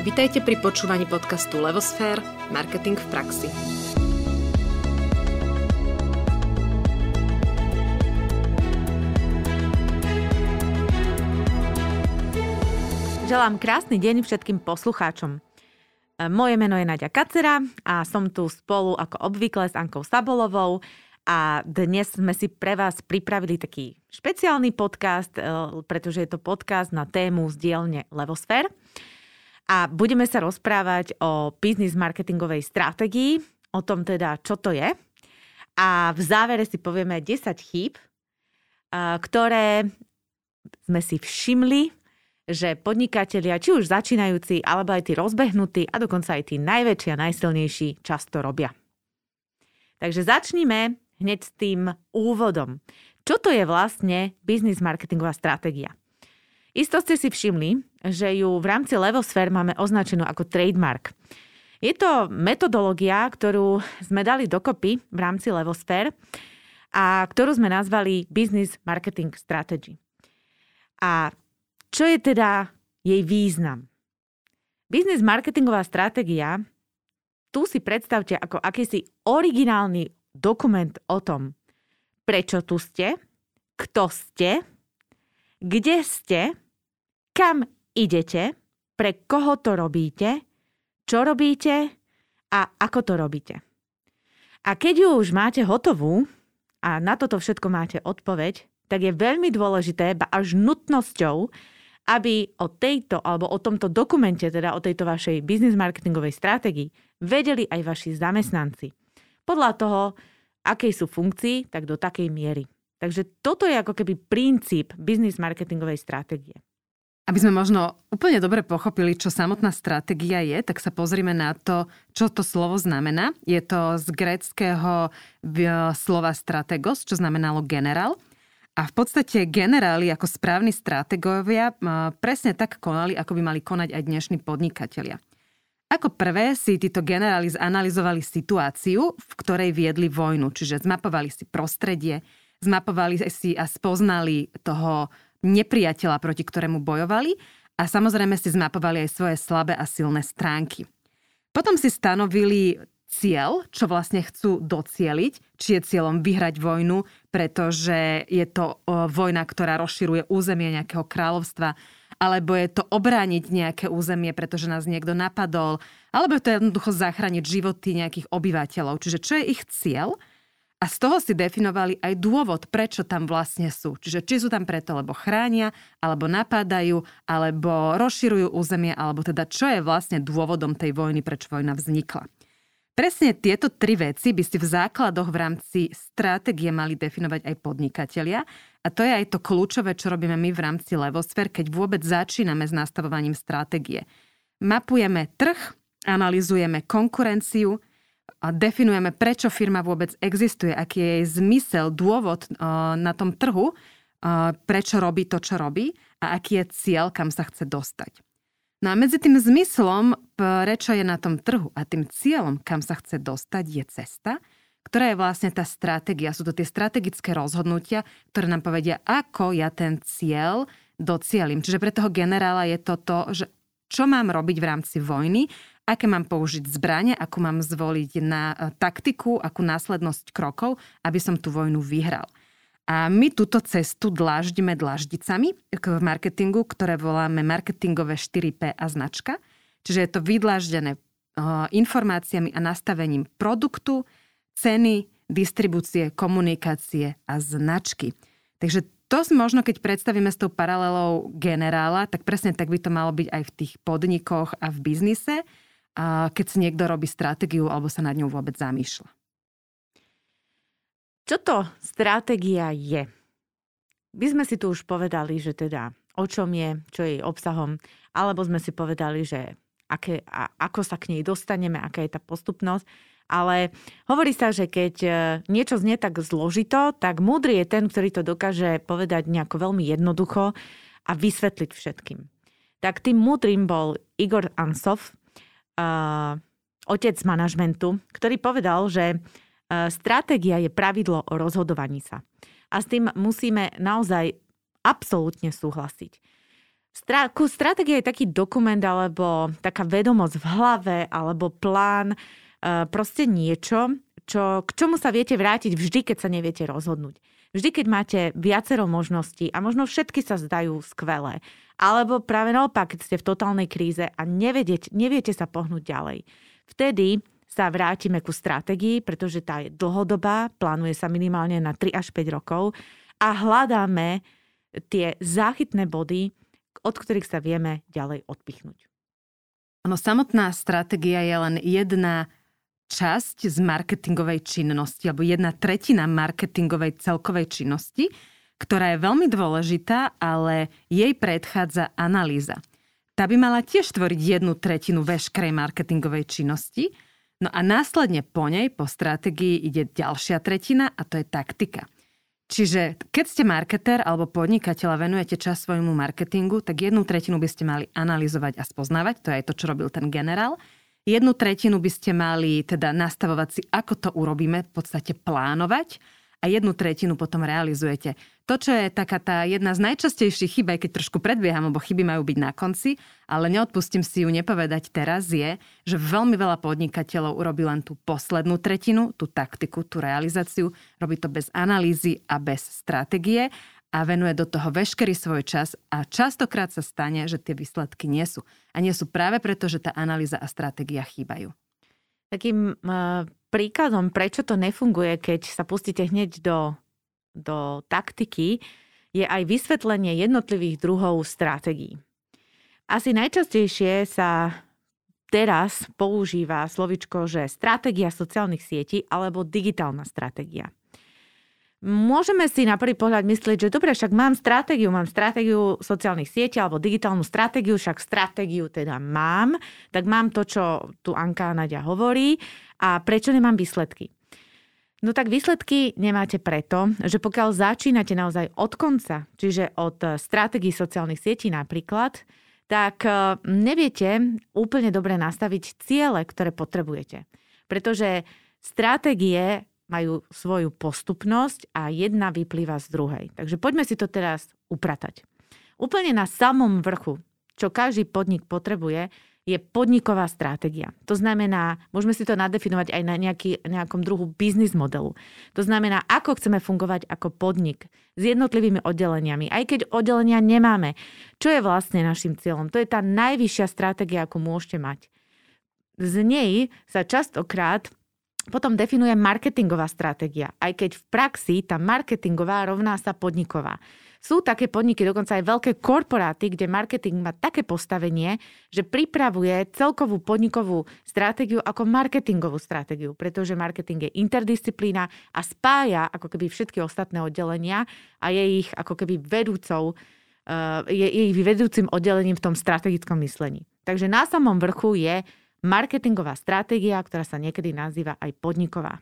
Vitajte pri počúvaní podcastu Levosfér – Marketing v praxi. Želám krásny deň všetkým poslucháčom. E, moje meno je Nadia Kacera a som tu spolu ako obvykle s Ankou Sabolovou a dnes sme si pre vás pripravili taký špeciálny podcast, e, pretože je to podcast na tému z dielne Levosfér a budeme sa rozprávať o business marketingovej stratégii, o tom teda, čo to je. A v závere si povieme 10 chýb, ktoré sme si všimli, že podnikatelia, či už začínajúci, alebo aj tí rozbehnutí a dokonca aj tí najväčší a najsilnejší často robia. Takže začníme hneď s tým úvodom. Čo to je vlastne business marketingová stratégia? Isto ste si všimli, že ju v rámci Levosfér máme označenú ako trademark. Je to metodológia, ktorú sme dali dokopy v rámci Levosfér a ktorú sme nazvali Business Marketing Strategy. A čo je teda jej význam? Business marketingová stratégia, tu si predstavte ako akýsi originálny dokument o tom, prečo tu ste, kto ste, kde ste, kam idete, pre koho to robíte, čo robíte a ako to robíte. A keď ju už máte hotovú a na toto všetko máte odpoveď, tak je veľmi dôležité, ba až nutnosťou, aby o tejto alebo o tomto dokumente, teda o tejto vašej business marketingovej stratégii, vedeli aj vaši zamestnanci. Podľa toho, akej sú funkcii, tak do takej miery. Takže toto je ako keby princíp biznis marketingovej stratégie. Aby sme možno úplne dobre pochopili, čo samotná stratégia je, tak sa pozrime na to, čo to slovo znamená. Je to z gréckého slova strategos, čo znamenalo generál. A v podstate generáli ako správni strategovia presne tak konali, ako by mali konať aj dnešní podnikatelia. Ako prvé si títo generáli zanalizovali situáciu, v ktorej viedli vojnu, čiže zmapovali si prostredie, zmapovali si a spoznali toho nepriateľa, proti ktorému bojovali a samozrejme si zmapovali aj svoje slabé a silné stránky. Potom si stanovili cieľ, čo vlastne chcú docieliť, či je cieľom vyhrať vojnu, pretože je to vojna, ktorá rozširuje územie nejakého kráľovstva, alebo je to obrániť nejaké územie, pretože nás niekto napadol, alebo je to jednoducho zachrániť životy nejakých obyvateľov. Čiže čo je ich cieľ? A z toho si definovali aj dôvod, prečo tam vlastne sú. Čiže či sú tam preto, lebo chránia, alebo napadajú, alebo rozširujú územie, alebo teda čo je vlastne dôvodom tej vojny, prečo vojna vznikla. Presne tieto tri veci by si v základoch v rámci stratégie mali definovať aj podnikatelia. A to je aj to kľúčové, čo robíme my v rámci Levosfér, keď vôbec začíname s nastavovaním stratégie. Mapujeme trh, analizujeme konkurenciu, a definujeme, prečo firma vôbec existuje, aký je jej zmysel, dôvod na tom trhu, prečo robí to, čo robí a aký je cieľ, kam sa chce dostať. No a medzi tým zmyslom, prečo je na tom trhu a tým cieľom, kam sa chce dostať, je cesta, ktorá je vlastne tá stratégia. Sú to tie strategické rozhodnutia, ktoré nám povedia, ako ja ten cieľ docielím. Čiže pre toho generála je to to, že čo mám robiť v rámci vojny aké mám použiť zbranie, ako mám zvoliť na e, taktiku, akú následnosť krokov, aby som tú vojnu vyhral. A my túto cestu dláždime dláždicami v marketingu, ktoré voláme marketingové 4P a značka. Čiže je to vydláždené e, informáciami a nastavením produktu, ceny, distribúcie, komunikácie a značky. Takže to možno, keď predstavíme s tou paralelou generála, tak presne tak by to malo byť aj v tých podnikoch a v biznise keď si niekto robí stratégiu alebo sa nad ňou vôbec zamýšľa. Čo to stratégia je? My sme si tu už povedali, že teda o čom je, čo je jej obsahom, alebo sme si povedali, že aké, a ako sa k nej dostaneme, aká je tá postupnosť. Ale hovorí sa, že keď e, niečo znie tak zložito, tak múdry je ten, ktorý to dokáže povedať nejako veľmi jednoducho a vysvetliť všetkým. Tak tým múdrym bol Igor Ansov, uh, otec manažmentu, ktorý povedal, že uh, stratégia je pravidlo o rozhodovaní sa. A s tým musíme naozaj absolútne súhlasiť. Stra- stratégia je taký dokument alebo taká vedomosť v hlave alebo plán, proste niečo, čo, k čomu sa viete vrátiť vždy, keď sa neviete rozhodnúť. Vždy, keď máte viacero možností a možno všetky sa zdajú skvelé, alebo práve naopak, keď ste v totálnej kríze a neviete, neviete sa pohnúť ďalej. Vtedy sa vrátime ku stratégii, pretože tá je dlhodobá, plánuje sa minimálne na 3 až 5 rokov a hľadáme tie záchytné body, od ktorých sa vieme ďalej odpichnúť. Ono, samotná stratégia je len jedna časť z marketingovej činnosti, alebo jedna tretina marketingovej celkovej činnosti, ktorá je veľmi dôležitá, ale jej predchádza analýza. Tá by mala tiež tvoriť jednu tretinu veškerej marketingovej činnosti, no a následne po nej, po stratégii, ide ďalšia tretina a to je taktika. Čiže keď ste marketer alebo podnikateľ a venujete čas svojmu marketingu, tak jednu tretinu by ste mali analyzovať a spoznávať, to je aj to, čo robil ten generál. Jednu tretinu by ste mali teda nastavovať si, ako to urobíme, v podstate plánovať a jednu tretinu potom realizujete. To, čo je taká tá jedna z najčastejších chyb, aj keď trošku predbieham, lebo chyby majú byť na konci, ale neodpustím si ju nepovedať teraz, je, že veľmi veľa podnikateľov urobí len tú poslednú tretinu, tú taktiku, tú realizáciu, robí to bez analýzy a bez stratégie a venuje do toho veškerý svoj čas a častokrát sa stane, že tie výsledky nie sú. A nie sú práve preto, že tá analýza a stratégia chýbajú. Takým uh, príkladom, prečo to nefunguje, keď sa pustíte hneď do, do taktiky, je aj vysvetlenie jednotlivých druhov stratégií. Asi najčastejšie sa teraz používa slovičko, že stratégia sociálnych sietí alebo digitálna stratégia. Môžeme si na prvý pohľad myslieť, že dobre, však mám stratégiu, mám stratégiu sociálnych sietí alebo digitálnu stratégiu, však stratégiu teda mám, tak mám to, čo tu Anka Nadia hovorí a prečo nemám výsledky. No tak výsledky nemáte preto, že pokiaľ začínate naozaj od konca, čiže od stratégií sociálnych sietí napríklad, tak e, neviete úplne dobre nastaviť ciele, ktoré potrebujete. Pretože stratégie majú svoju postupnosť a jedna vyplýva z druhej. Takže poďme si to teraz upratať. Úplne na samom vrchu, čo každý podnik potrebuje, je podniková stratégia. To znamená, môžeme si to nadefinovať aj na nejaký, nejakom druhu biznis modelu. To znamená, ako chceme fungovať ako podnik s jednotlivými oddeleniami, aj keď oddelenia nemáme. Čo je vlastne našim cieľom? To je tá najvyššia stratégia, ako môžete mať. Z nej sa častokrát potom definuje marketingová stratégia, aj keď v praxi tá marketingová rovná sa podniková. Sú také podniky, dokonca aj veľké korporáty, kde marketing má také postavenie, že pripravuje celkovú podnikovú stratégiu ako marketingovú stratégiu, pretože marketing je interdisciplína a spája ako keby všetky ostatné oddelenia a je ich ako keby vedúcou, eh, je, je ich vedúcim oddelením v tom strategickom myslení. Takže na samom vrchu je marketingová stratégia, ktorá sa niekedy nazýva aj podniková.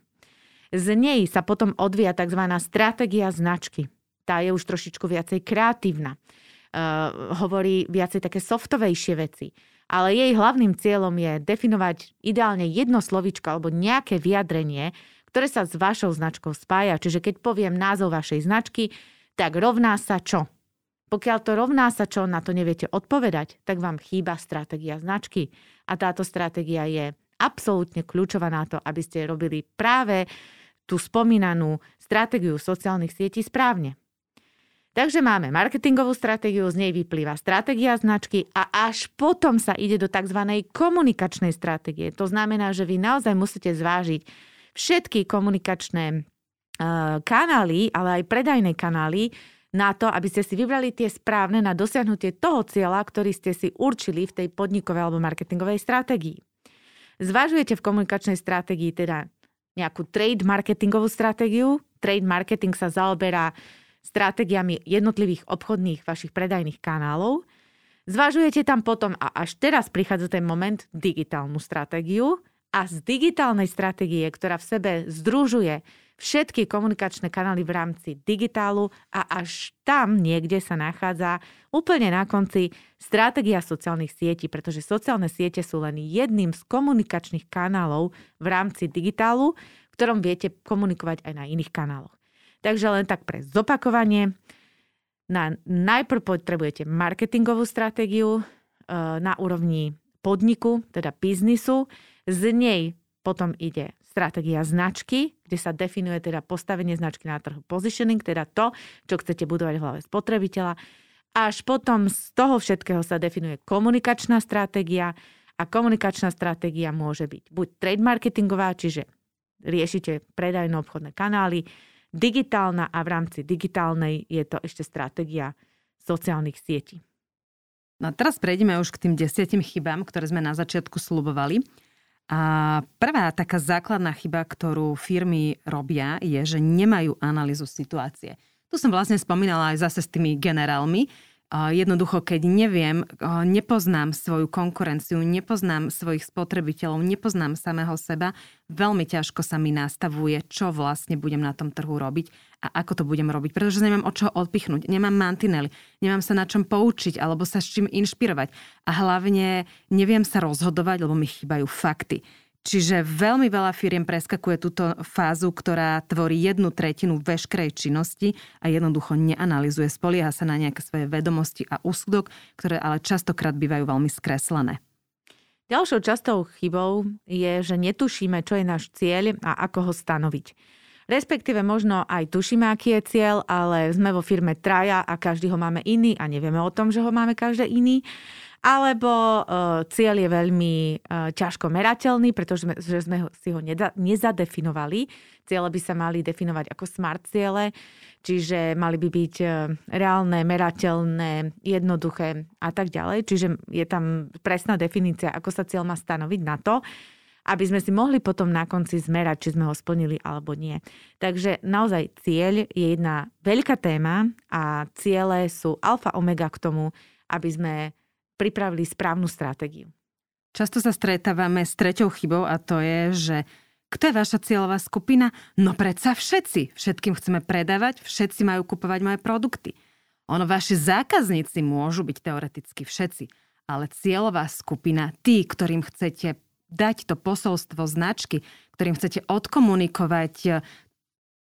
Z nej sa potom odvíja tzv. stratégia značky. Tá je už trošičku viacej kreatívna. Uh, hovorí viacej také softovejšie veci. Ale jej hlavným cieľom je definovať ideálne jedno slovičko alebo nejaké vyjadrenie, ktoré sa s vašou značkou spája. Čiže keď poviem názov vašej značky, tak rovná sa čo? Pokiaľ to rovná sa čo, na to neviete odpovedať, tak vám chýba stratégia značky. A táto stratégia je absolútne kľúčová na to, aby ste robili práve tú spomínanú stratégiu sociálnych sietí správne. Takže máme marketingovú stratégiu, z nej vyplýva stratégia značky a až potom sa ide do tzv. komunikačnej stratégie. To znamená, že vy naozaj musíte zvážiť všetky komunikačné kanály, ale aj predajné kanály, na to, aby ste si vybrali tie správne na dosiahnutie toho cieľa, ktorý ste si určili v tej podnikovej alebo marketingovej stratégii. Zvažujete v komunikačnej stratégii teda nejakú trade marketingovú stratégiu. Trade marketing sa zaoberá stratégiami jednotlivých obchodných vašich predajných kanálov. Zvažujete tam potom, a až teraz prichádza ten moment, digitálnu stratégiu. A z digitálnej stratégie, ktorá v sebe združuje všetky komunikačné kanály v rámci digitálu a až tam niekde sa nachádza úplne na konci stratégia sociálnych sietí, pretože sociálne siete sú len jedným z komunikačných kanálov v rámci digitálu, v ktorom viete komunikovať aj na iných kanáloch. Takže len tak pre zopakovanie. na, najprv potrebujete marketingovú stratégiu e, na úrovni podniku, teda biznisu. Z nej potom ide stratégia značky, kde sa definuje teda postavenie značky na trhu, positioning, teda to, čo chcete budovať v hlave spotrebiteľa. Až potom z toho všetkého sa definuje komunikačná stratégia a komunikačná stratégia môže byť buď trade marketingová, čiže riešite predajno obchodné kanály, digitálna a v rámci digitálnej je to ešte stratégia sociálnych sietí. No a teraz prejdeme už k tým desiatim chybám, ktoré sme na začiatku slubovali. A prvá taká základná chyba, ktorú firmy robia, je, že nemajú analýzu situácie. Tu som vlastne spomínala aj zase s tými generálmi, Jednoducho, keď neviem, nepoznám svoju konkurenciu, nepoznám svojich spotrebiteľov, nepoznám samého seba, veľmi ťažko sa mi nastavuje, čo vlastne budem na tom trhu robiť a ako to budem robiť, pretože nemám od čoho odpichnúť, nemám mantinely, nemám sa na čom poučiť alebo sa s čím inšpirovať a hlavne neviem sa rozhodovať, lebo mi chýbajú fakty. Čiže veľmi veľa firiem preskakuje túto fázu, ktorá tvorí jednu tretinu veškerej činnosti a jednoducho neanalizuje, spolieha sa na nejaké svoje vedomosti a úsudok, ktoré ale častokrát bývajú veľmi skreslené. Ďalšou častou chybou je, že netušíme, čo je náš cieľ a ako ho stanoviť. Respektíve možno aj tušíme, aký je cieľ, ale sme vo firme traja a každý ho máme iný a nevieme o tom, že ho máme každý iný alebo uh, cieľ je veľmi uh, ťažko merateľný, pretože sme, že sme si ho neda, nezadefinovali. Ciele by sa mali definovať ako smart ciele, čiže mali by byť uh, reálne, merateľné, jednoduché a tak ďalej. Čiže je tam presná definícia, ako sa cieľ má stanoviť na to, aby sme si mohli potom na konci zmerať, či sme ho splnili alebo nie. Takže naozaj cieľ je jedna veľká téma a ciele sú alfa omega k tomu, aby sme pripravili správnu stratégiu. Často sa stretávame s treťou chybou a to je, že kto je vaša cieľová skupina? No predsa všetci. Všetkým chceme predávať, všetci majú kupovať moje produkty. Ono, vaši zákazníci môžu byť teoreticky všetci, ale cieľová skupina, tí, ktorým chcete dať to posolstvo značky, ktorým chcete odkomunikovať eh,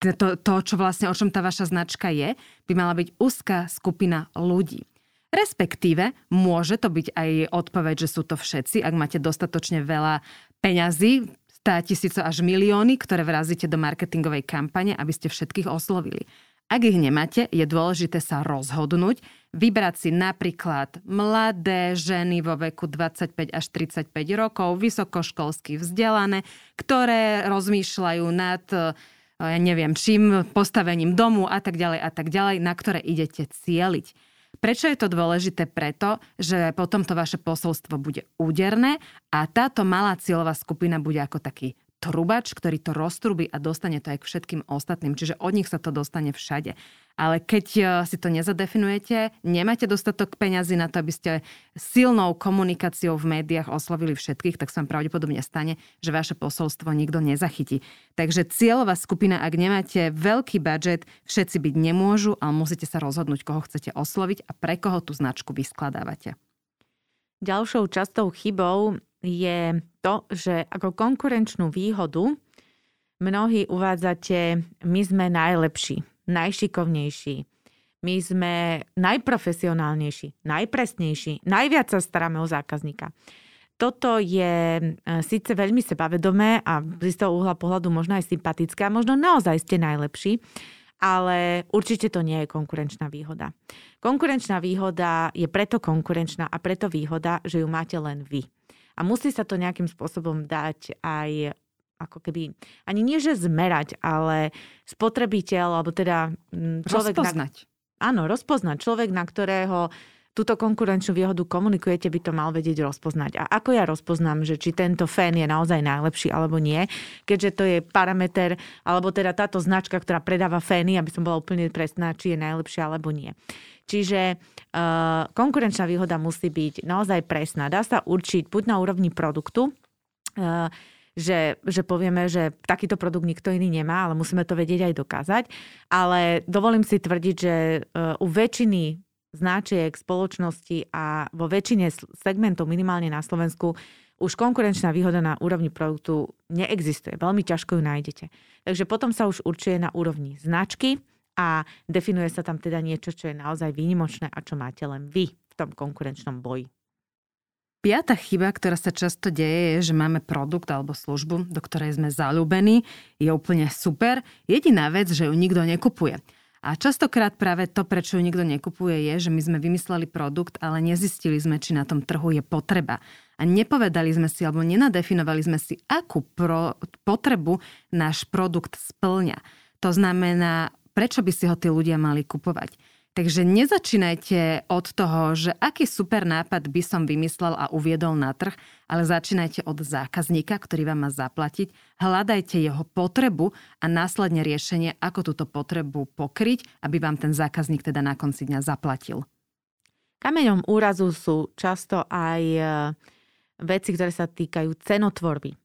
to, to, čo vlastne, o čom tá vaša značka je, by mala byť úzká skupina ľudí. Respektíve môže to byť aj odpoveď, že sú to všetci, ak máte dostatočne veľa peňazí, 100 tisíco až milióny, ktoré vrazíte do marketingovej kampane, aby ste všetkých oslovili. Ak ich nemáte, je dôležité sa rozhodnúť, vybrať si napríklad mladé ženy vo veku 25 až 35 rokov, vysokoškolsky vzdelané, ktoré rozmýšľajú nad ja neviem čím, postavením domu a tak ďalej a tak ďalej, na ktoré idete cieliť. Prečo je to dôležité? Preto, že potom to vaše posolstvo bude úderné a táto malá cieľová skupina bude ako taký trubač, ktorý to roztrubí a dostane to aj k všetkým ostatným. Čiže od nich sa to dostane všade. Ale keď e, si to nezadefinujete, nemáte dostatok peňazí na to, aby ste silnou komunikáciou v médiách oslovili všetkých, tak sa vám pravdepodobne stane, že vaše posolstvo nikto nezachytí. Takže cieľová skupina, ak nemáte veľký budget, všetci byť nemôžu, ale musíte sa rozhodnúť, koho chcete osloviť a pre koho tú značku vyskladávate. Ďalšou častou chybou je to, že ako konkurenčnú výhodu mnohí uvádzate, my sme najlepší, najšikovnejší, my sme najprofesionálnejší, najpresnejší, najviac sa staráme o zákazníka. Toto je e, síce veľmi sebavedomé a z toho uhla pohľadu možno aj sympatické a možno naozaj ste najlepší, ale určite to nie je konkurenčná výhoda. Konkurenčná výhoda je preto konkurenčná a preto výhoda, že ju máte len vy. A musí sa to nejakým spôsobom dať aj ako keby, ani nie že zmerať, ale spotrebiteľ, alebo teda mm, človek... Rozpoznať. Na, áno, rozpoznať. Človek, na ktorého túto konkurenčnú výhodu komunikujete, by to mal vedieť rozpoznať. A ako ja rozpoznám, že či tento fén je naozaj najlepší alebo nie, keďže to je parameter, alebo teda táto značka, ktorá predáva fény, aby som bola úplne presná, či je najlepšia alebo nie. Čiže uh, konkurenčná výhoda musí byť naozaj presná. Dá sa určiť buď na úrovni produktu, uh, že, že povieme, že takýto produkt nikto iný nemá, ale musíme to vedieť aj dokázať. Ale dovolím si tvrdiť, že uh, u väčšiny značiek, spoločnosti a vo väčšine segmentov, minimálne na Slovensku, už konkurenčná výhoda na úrovni produktu neexistuje. Veľmi ťažko ju nájdete. Takže potom sa už určuje na úrovni značky, a definuje sa tam teda niečo, čo je naozaj výnimočné a čo máte len vy v tom konkurenčnom boji. Piatá chyba, ktorá sa často deje, je, že máme produkt alebo službu, do ktorej sme zalúbení, je úplne super. Jediná vec, že ju nikto nekupuje. A častokrát práve to, prečo ju nikto nekupuje, je, že my sme vymysleli produkt, ale nezistili sme, či na tom trhu je potreba. A nepovedali sme si, alebo nenadefinovali sme si, akú pro, potrebu náš produkt splňa. To znamená, prečo by si ho tí ľudia mali kupovať. Takže nezačínajte od toho, že aký super nápad by som vymyslel a uviedol na trh, ale začínajte od zákazníka, ktorý vám má zaplatiť. Hľadajte jeho potrebu a následne riešenie, ako túto potrebu pokryť, aby vám ten zákazník teda na konci dňa zaplatil. Kameňom úrazu sú často aj e, veci, ktoré sa týkajú cenotvorby. E,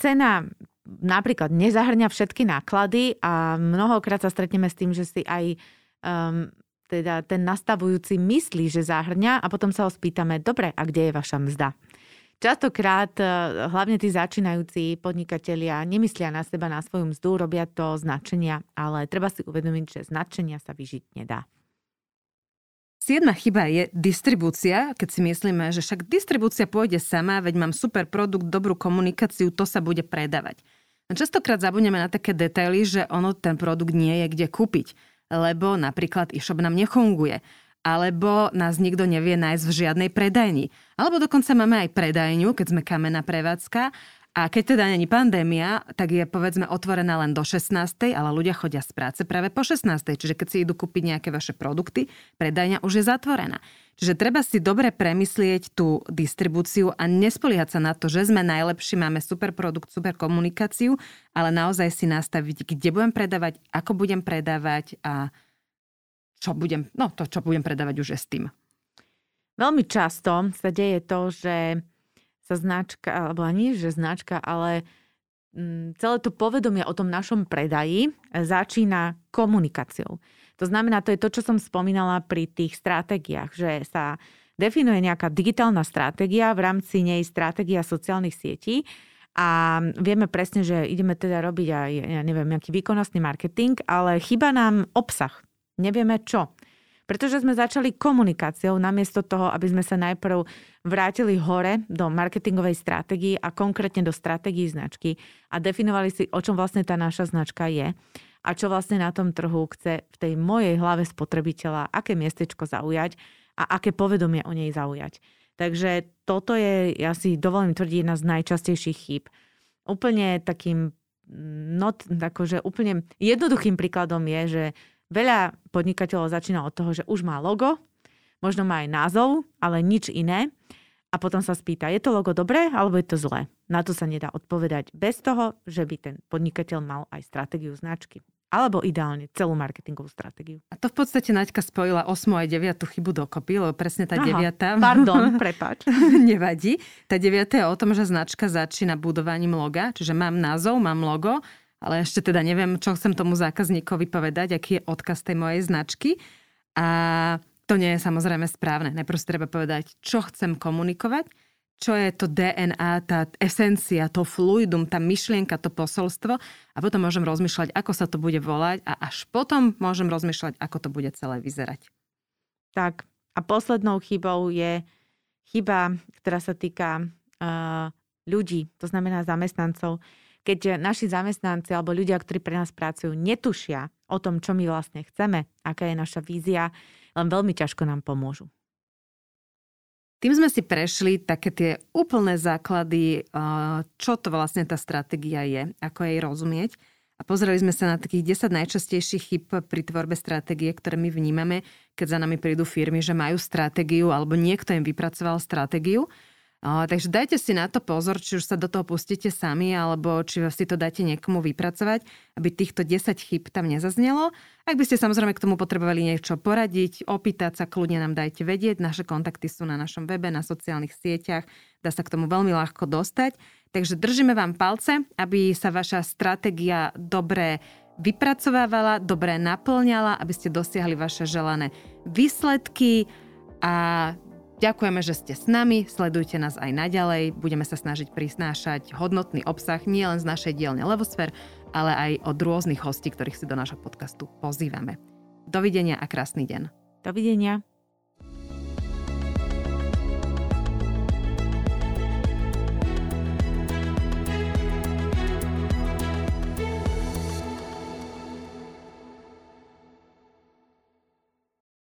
cena napríklad nezahrňa všetky náklady a mnohokrát sa stretneme s tým, že si aj um, teda ten nastavujúci myslí, že zahrňa a potom sa ho spýtame, dobre, a kde je vaša mzda? Častokrát eh, hlavne tí začínajúci podnikatelia nemyslia na seba, na svoju mzdu, robia to značenia, ale treba si uvedomiť, že značenia sa vyžiť nedá. Siedma chyba je distribúcia, keď si myslíme, že však distribúcia pôjde sama, veď mám super produkt, dobrú komunikáciu, to sa bude predávať. Častokrát zabudneme na také detaily, že ono ten produkt nie je kde kúpiť lebo napríklad e-shop nám nefunguje alebo nás nikto nevie nájsť v žiadnej predajni. Alebo dokonca máme aj predajňu, keď sme kamená prevádzka a keď teda není pandémia, tak je povedzme otvorená len do 16. ale ľudia chodia z práce práve po 16. Čiže keď si idú kúpiť nejaké vaše produkty, predajňa už je zatvorená. Čiže treba si dobre premyslieť tú distribúciu a nespoliehať sa na to, že sme najlepší, máme super produkt, super komunikáciu, ale naozaj si nastaviť, kde budem predávať, ako budem predávať a čo budem, no to, čo budem predávať už je s tým. Veľmi často sa deje to, že sa značka, alebo ani že značka, ale mm, celé to povedomie o tom našom predaji začína komunikáciou. To znamená, to je to, čo som spomínala pri tých stratégiách, že sa definuje nejaká digitálna stratégia, v rámci nej stratégia sociálnych sietí a vieme presne, že ideme teda robiť aj, ja neviem, nejaký výkonnostný marketing, ale chyba nám obsah. Nevieme čo. Pretože sme začali komunikáciou namiesto toho, aby sme sa najprv vrátili hore do marketingovej stratégii a konkrétne do stratégii značky a definovali si, o čom vlastne tá naša značka je a čo vlastne na tom trhu chce v tej mojej hlave spotrebiteľa, aké miestečko zaujať a aké povedomie o nej zaujať. Takže toto je, ja si dovolím tvrdiť, jedna z najčastejších chýb. Úplne takým not, akože úplne jednoduchým príkladom je, že Veľa podnikateľov začína od toho, že už má logo, možno má aj názov, ale nič iné. A potom sa spýta, je to logo dobré alebo je to zlé? Na to sa nedá odpovedať bez toho, že by ten podnikateľ mal aj stratégiu značky. Alebo ideálne celú marketingovú stratégiu. A to v podstate Naďka spojila 8 aj 9 chybu dokopy, lebo presne tá 9. Pardon, prepač. nevadí. Tá 9 je o tom, že značka začína budovaním loga, čiže mám názov, mám logo ale ešte teda neviem, čo chcem tomu zákazníkovi povedať, aký je odkaz tej mojej značky. A to nie je samozrejme správne. Najprv treba povedať, čo chcem komunikovať, čo je to DNA, tá esencia, to fluidum, tá myšlienka, to posolstvo a potom môžem rozmýšľať, ako sa to bude volať a až potom môžem rozmýšľať, ako to bude celé vyzerať. Tak a poslednou chybou je chyba, ktorá sa týka uh, ľudí, to znamená zamestnancov keď naši zamestnanci alebo ľudia, ktorí pre nás pracujú, netušia o tom, čo my vlastne chceme, aká je naša vízia, len veľmi ťažko nám pomôžu. Tým sme si prešli také tie úplné základy, čo to vlastne tá stratégia je, ako jej rozumieť. A pozreli sme sa na takých 10 najčastejších chyb pri tvorbe stratégie, ktoré my vnímame, keď za nami prídu firmy, že majú stratégiu alebo niekto im vypracoval stratégiu takže dajte si na to pozor, či už sa do toho pustíte sami, alebo či si to dáte niekomu vypracovať, aby týchto 10 chyb tam nezaznelo. Ak by ste samozrejme k tomu potrebovali niečo poradiť, opýtať sa, kľudne nám dajte vedieť. Naše kontakty sú na našom webe, na sociálnych sieťach. Dá sa k tomu veľmi ľahko dostať. Takže držíme vám palce, aby sa vaša stratégia dobre vypracovávala, dobre naplňala, aby ste dosiahli vaše želané výsledky a Ďakujeme, že ste s nami, sledujte nás aj naďalej, budeme sa snažiť prisnášať hodnotný obsah nielen z našej dielne Levosfér, ale aj od rôznych hostí, ktorých si do nášho podcastu pozývame. Dovidenia a krásny deň. Dovidenia.